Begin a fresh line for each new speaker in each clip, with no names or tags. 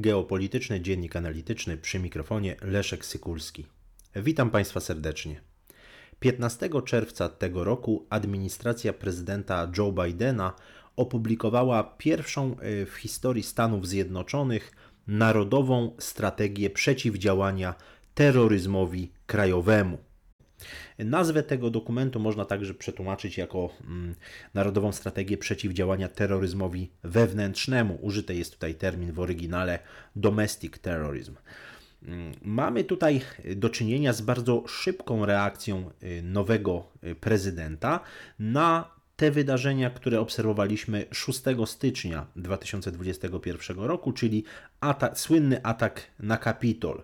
Geopolityczny Dziennik Analityczny przy mikrofonie Leszek Sykulski. Witam Państwa serdecznie. 15 czerwca tego roku administracja prezydenta Joe Bidena opublikowała pierwszą e, w historii Stanów Zjednoczonych Narodową Strategię Przeciwdziałania Terroryzmowi Krajowemu. Nazwę tego dokumentu można także przetłumaczyć jako mm, Narodową Strategię Przeciwdziałania Terroryzmowi Wewnętrznemu. Użyty jest tutaj termin w oryginale Domestic Terrorism. Mm, mamy tutaj do czynienia z bardzo szybką reakcją y, nowego y, prezydenta na te wydarzenia, które obserwowaliśmy 6 stycznia 2021 roku, czyli atak, słynny atak na Kapitol.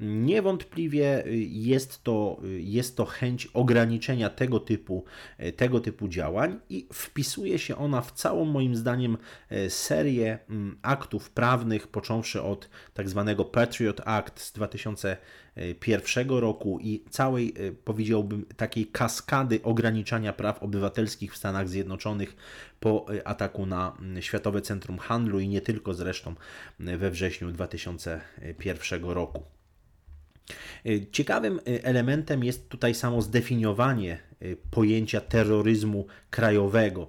Niewątpliwie jest to, jest to chęć ograniczenia tego typu, tego typu działań i wpisuje się ona w całą moim zdaniem serię mm, aktów prawnych, począwszy od tak zwanego Patriot Act z 2001 roku i całej, powiedziałbym, takiej kaskady ograniczania praw obywatelskich w Stanach Zjednoczonych po ataku na Światowe Centrum Handlu i nie tylko zresztą we wrześniu 2001 roku. Y, ciekawym y, elementem jest tutaj samo zdefiniowanie pojęcia terroryzmu krajowego.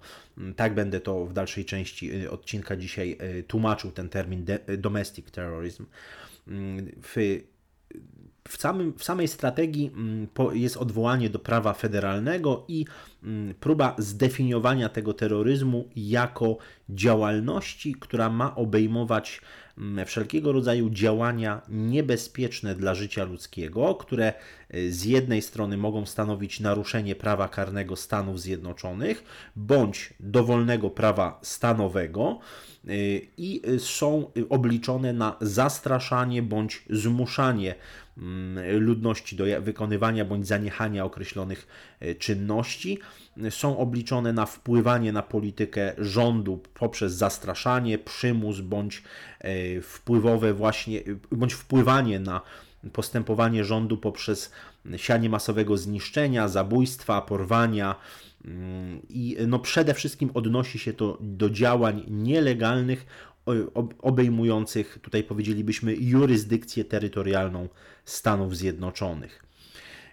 Tak będę to w dalszej części odcinka dzisiaj tłumaczył, ten termin domestic terrorism. W, w, samym, w samej strategii mm, jest odwołanie do prawa federalnego i próba zdefiniowania tego terroryzmu jako działalności, która ma obejmować Mm, wszelkiego rodzaju działania niebezpieczne dla życia ludzkiego, które y, z jednej strony mogą stanowić naruszenie prawa karnego Stanów Zjednoczonych bądź dowolnego prawa stanowego y, i są obliczone na zastraszanie bądź zmuszanie mm, ludności do wykonywania bądź zaniechania określonych y, czynności są obliczone na wpływanie na politykę rządu poprzez zastraszanie, przymus bądź e, wpływowe właśnie, bądź wpływanie na postępowanie rządu poprzez sianie masowego zniszczenia, zabójstwa, porwania mm, i no przede wszystkim odnosi się to do działań nielegalnych obejmujących, tutaj powiedzielibyśmy, jurysdykcję terytorialną Stanów Zjednoczonych.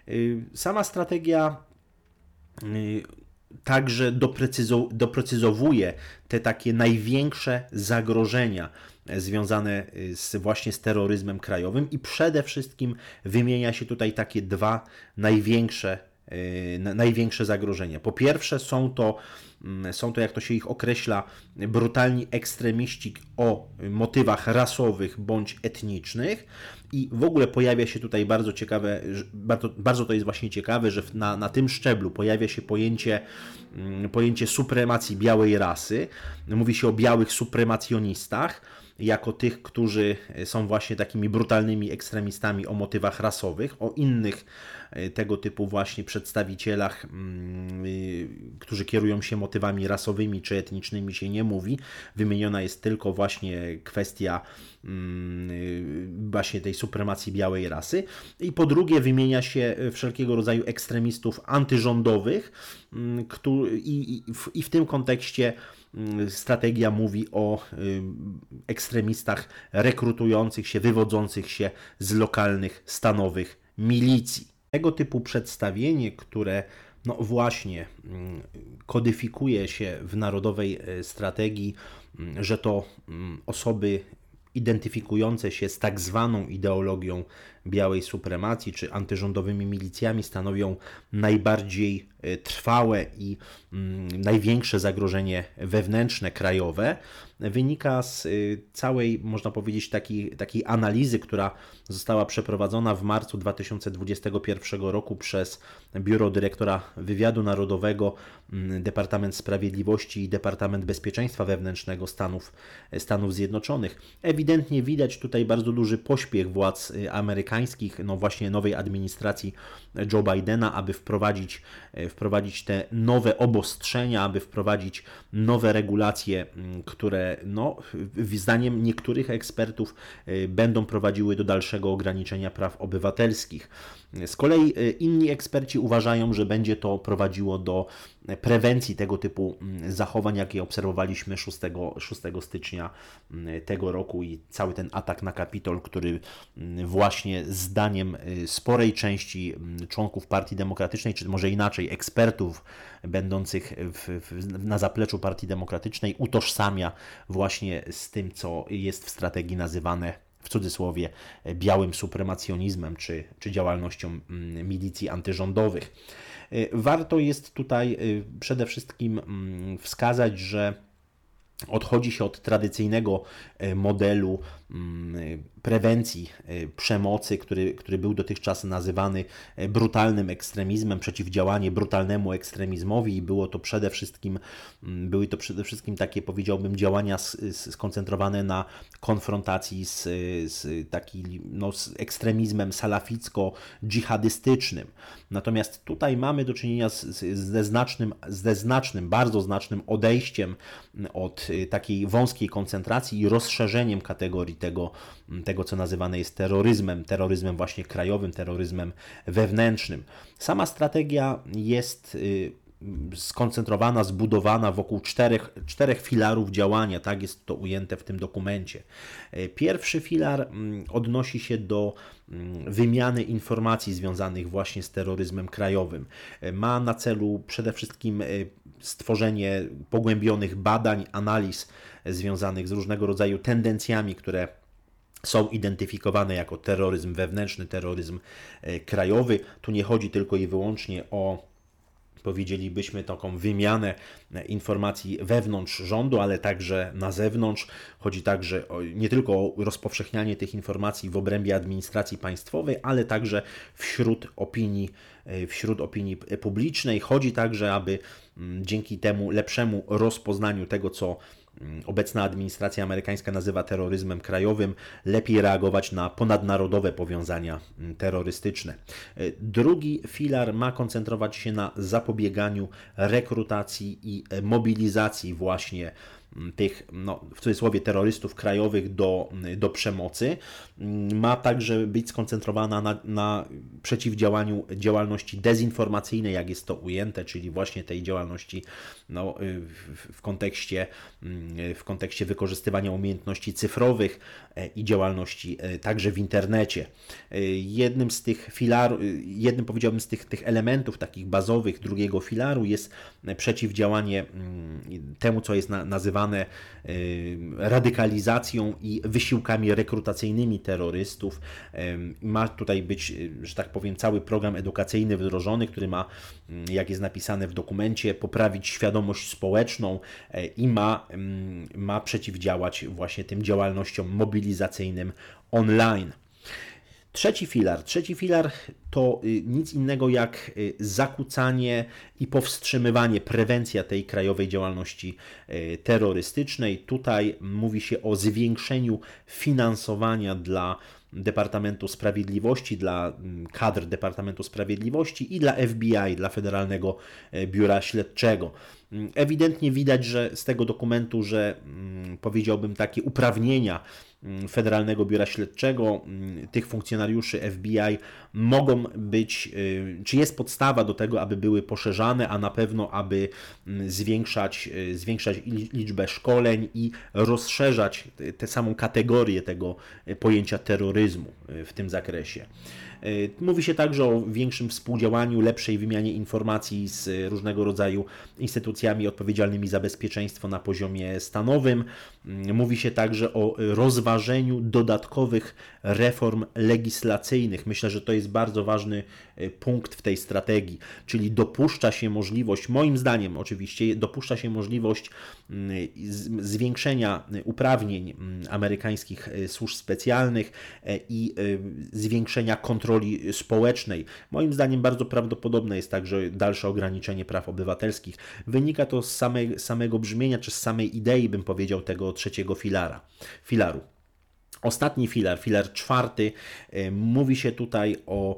Y, sama strategia Y, także doprecyzowuje te takie największe zagrożenia związane y, z, właśnie z terroryzmem krajowym i przede wszystkim wymienia się tutaj takie dwa największe, największe zagrożenia. Po pierwsze są to są to, jak to się ich określa, brutalni ekstremiści o motywach rasowych bądź etnicznych. I w ogóle pojawia się tutaj bardzo ciekawe, bardzo, bardzo to jest właśnie ciekawe, że na, na tym szczeblu pojawia się pojęcie, mm, pojęcie supremacji białej rasy. Mówi się o białych supremacjonistach jako tych, którzy są właśnie takimi brutalnymi ekstremistami o motywach rasowych, o innych e, tego typu właśnie przedstawicielach, mm, y, którzy kierują się motywami rasowymi czy etnicznymi się nie mówi. Wymieniona jest tylko właśnie kwestia mm, y, właśnie tej supremacji białej rasy. I po drugie wymienia się wszelkiego rodzaju ekstremistów antyrządowych mm, i w tym kontekście Mm, strategia mówi o y, ekstremistach rekrutujących się, wywodzących się z lokalnych, stanowych milicji. Tego typu przedstawienie, które no właśnie mm, kodyfikuje się w narodowej y, strategii, mm, że to osoby identyfikujące się z tak zwaną ideologią białej supremacji czy antyrządowymi milicjami stanowią najbardziej e, trwałe i mm, największe zagrożenie wewnętrzne, krajowe, wynika z e, całej, można powiedzieć, takiej, takiej analizy, która została przeprowadzona w marcu 2021 roku przez Biuro Dyrektora Wywiadu Narodowego, mm, Departament Sprawiedliwości i Departament Bezpieczeństwa Wewnętrznego Stanów, Stanów Zjednoczonych. Ewidentnie widać tutaj bardzo duży pośpiech władz e, amerykańskich no właśnie nowej administracji Joe Bidena, aby wprowadzić, wprowadzić te nowe obostrzenia, aby wprowadzić nowe regulacje, które które no, zdaniem niektórych ekspertów będą prowadziły do dalszego ograniczenia praw obywatelskich. Z kolei inni eksperci uważają, że będzie to prowadziło do prewencji tego typu mm, zachowań, jakie obserwowaliśmy 6, 6 stycznia mm, tego roku i cały ten atak na Kapitol, który mm, właśnie zdaniem y, sporej części członków Partii Demokratycznej, czy może inaczej ekspertów będących w, w, na zapleczu Partii Demokratycznej, utożsamia właśnie z tym, co jest w strategii nazywane w cudzysłowie białym supremacjonizmem czy, czy działalnością milicji antyrządowych. Y, warto jest tutaj y, przede wszystkim mm, wskazać, że odchodzi się od tradycyjnego y, modelu mm, prewencji e, przemocy, który, który był dotychczas nazywany e, brutalnym ekstremizmem, przeciwdziałanie brutalnemu ekstremizmowi i było to przede wszystkim, mm, były to przede wszystkim takie, powiedziałbym, działania skoncentrowane na konfrontacji z, z takim no, z ekstremizmem salaficko-dżihadystycznym. Natomiast tutaj mamy do czynienia z, ze, znacznym, ze znacznym, bardzo znacznym odejściem od takiej wąskiej koncentracji i rozszerzeniem kategorii tego, tego co nazywane jest terroryzmem, terroryzmem właśnie krajowym, terroryzmem wewnętrznym. Sama strategia jest y, skoncentrowana, zbudowana wokół czterech, czterech filarów działania, tak jest to ujęte w tym dokumencie. Y, pierwszy filar mm, odnosi się do mm, wymiany informacji związanych właśnie z terroryzmem krajowym. Y, ma na celu przede wszystkim stworzenie pogłębionych badań, analiz związanych z różnego rodzaju tendencjami, które są identyfikowane jako terroryzm wewnętrzny, terroryzm e, krajowy. Tu nie chodzi tylko i wyłącznie o powiedzielibyśmy taką wymianę informacji wewnątrz rządu, ale także na zewnątrz. Chodzi także o, nie tylko o rozpowszechnianie tych informacji w obrębie administracji państwowej, ale także wśród opinii, e, wśród opinii publicznej. Chodzi także, aby mm, dzięki temu lepszemu rozpoznaniu tego, co obecna administracja amerykańska nazywa terroryzmem krajowym, lepiej reagować na ponadnarodowe powiązania mm, terrorystyczne. E, drugi filar ma koncentrować się na zapobieganiu rekrutacji i e, mobilizacji właśnie tych, no, w cudzysłowie, terrorystów krajowych do, do przemocy, ma także być skoncentrowana na, na przeciwdziałaniu działalności dezinformacyjnej, jak jest to ujęte, czyli właśnie tej działalności no, w, w, kontekście, w kontekście wykorzystywania umiejętności cyfrowych e, i działalności e, także w internecie. E, jednym z tych filarów, jednym powiedziałbym z tych, tych elementów takich bazowych drugiego filaru jest przeciwdziałanie temu, co jest nazywane nazywane y, radykalizacją i wysiłkami rekrutacyjnymi terrorystów. Ma tutaj być, y, że tak powiem, cały program edukacyjny wdrożony, który ma, jak jest napisane w dokumencie, poprawić świadomość społeczną i ma, ma przeciwdziałać właśnie tym działalnościom mobilizacyjnym online. Trzeci filar. Trzeci filar to y, nic innego jak y, zakłócanie i powstrzymywanie, prewencja tej krajowej działalności y, terrorystycznej. Tutaj mówi się o zwiększeniu finansowania dla Departamentu Sprawiedliwości, dla mm, kadr Departamentu Sprawiedliwości i dla FBI, dla Federalnego Biura Śledczego. Mm, ewidentnie widać, że z tego dokumentu, że mm, powiedziałbym takie uprawnienia Federalnego Biura Śledczego, mm, tych funkcjonariuszy FBI mogą być, y, czy jest podstawa do tego, aby były poszerzane, a na pewno, aby mm, zwiększać, y, zwiększać liczbę szkoleń i rozszerzać tę samą kategorię tego y, pojęcia terroryzmu w tym zakresie. E, mówi się także o większym współdziałaniu, lepszej wymianie informacji z różnego rodzaju instytucjami odpowiedzialnymi za bezpieczeństwo na poziomie stanowym. Mm, mówi się także o rozważeniu dodatkowych reform legislacyjnych. Myślę, że to jest bardzo ważny e, punkt w tej strategii, czyli dopuszcza się możliwość, moim zdaniem oczywiście, dopuszcza się możliwość zwiększenia uprawnień amerykańskich służb specjalnych i zwiększenia kontroli kontroli społecznej. Moim zdaniem bardzo prawdopodobne jest także dalsze ograniczenie praw obywatelskich. Wynika to z samej, samego brzmienia, czy z samej idei, bym powiedział, tego trzeciego filara, filaru. Ostatni filar, filar czwarty, mówi się tutaj o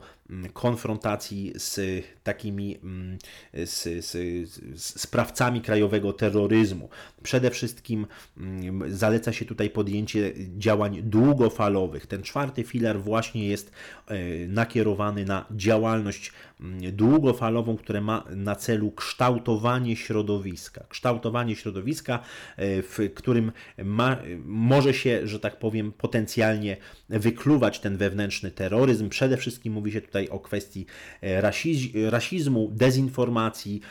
konfrontacji z takimi mm, z, z, z sprawcami krajowego terroryzmu. Przede wszystkim mm, zaleca się tutaj podjęcie działań długofalowych. Ten czwarty filar właśnie jest e, nakierowany na działalność długofalową, które ma na celu kształtowanie środowiska. Kształtowanie środowiska, e, w którym ma, może się, że tak powiem, potencjalnie wykluwać ten wewnętrzny terroryzm. Przede wszystkim mówi się tutaj o kwestii e, rasiz rasizmu, dezinformacji,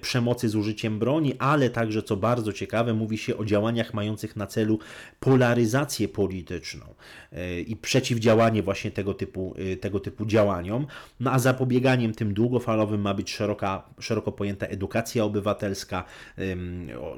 przemocy z użyciem broni, ale także, co bardzo ciekawe, mówi się o działaniach mających na celu polaryzację polityczną e, i przeciwdziałanie właśnie tego typu, tego typu działaniom. No a zapobieganiem tym długofalowym ma być szeroka, szeroko pojęta edukacja obywatelska,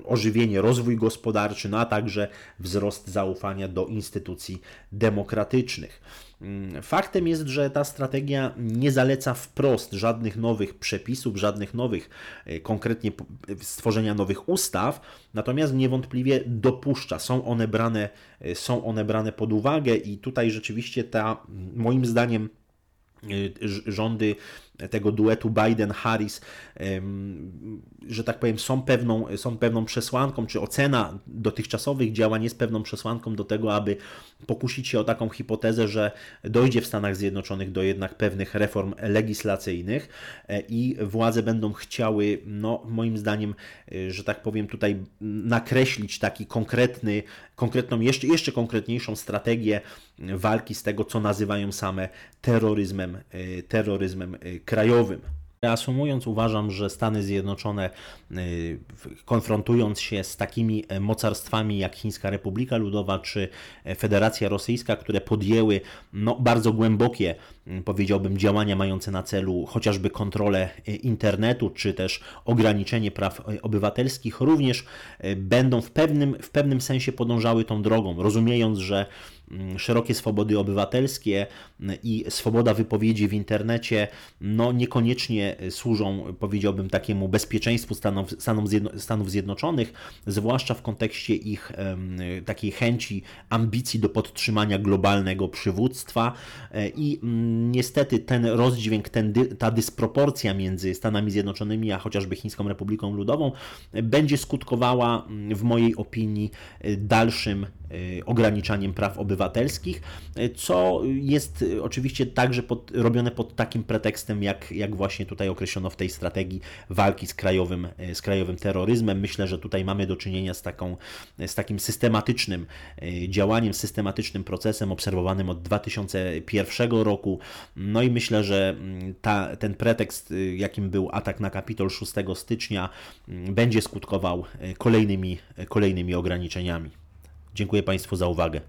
ożywienie, rozwój gospodarczy, no a także wzrost zaufania do instytucji demokratycznych. Mm, faktem jest, że ta strategia nie zaleca wprost żadnych nowych przepisów, żadnych nowych, e, konkretnie stworzenia nowych ustaw, natomiast niewątpliwie dopuszcza, są one brane, e, są one brane pod uwagę i tutaj rzeczywiście ta, moim zdaniem, e, rządy tego duetu Biden-Harris, że tak powiem, są pewną, są pewną przesłanką, czy ocena dotychczasowych działań jest pewną przesłanką do tego, aby pokusić się o taką hipotezę, że dojdzie w Stanach Zjednoczonych do jednak pewnych reform legislacyjnych e, i władze będą chciały, no moim zdaniem, e, że tak powiem, tutaj nakreślić taki konkretny, konkretną, jeszcze, jeszcze konkretniejszą strategię walki z tego, co nazywają same terroryzmem, e, terroryzmem krajowym. Reasumując, uważam, że Stany Zjednoczone, y, konfrontując się z takimi e, mocarstwami jak Chińska Republika Ludowa czy e, Federacja Rosyjska, które podjęły no, bardzo głębokie, powiedziałbym, działania mające na celu chociażby kontrolę e, internetu, czy też ograniczenie praw obywatelskich, również będą w pewnym, w pewnym sensie podążały tą drogą, rozumiejąc, że Mm, szerokie swobody obywatelskie mm, i swoboda wypowiedzi w internecie no niekoniecznie służą, powiedziałbym, takiemu bezpieczeństwu Stanów, Stanów Zjednoczonych, zwłaszcza w kontekście ich takiej chęci, ambicji do podtrzymania globalnego przywództwa e, i mm, niestety ten rozdźwięk, ten, ta dysproporcja między Stanami Zjednoczonymi a chociażby Chińską Republiką Ludową będzie skutkowała w mojej opinii dalszym e, ograniczaniem praw obywatelskich obywatelskich, co jest oczywiście także pod, robione pod takim pretekstem, jak, jak właśnie tutaj określono w tej strategii walki z krajowym, z krajowym terroryzmem. Myślę, że tutaj mamy do czynienia z, taką, z takim systematycznym działaniem, systematycznym procesem obserwowanym od 2001 roku. No i myślę, że mm, ta, ten pretekst, e, jakim był atak na Kapitol 6 stycznia, mm, będzie skutkował e, kolejnymi, kolejnymi ograniczeniami. Dziękuję Państwu za uwagę.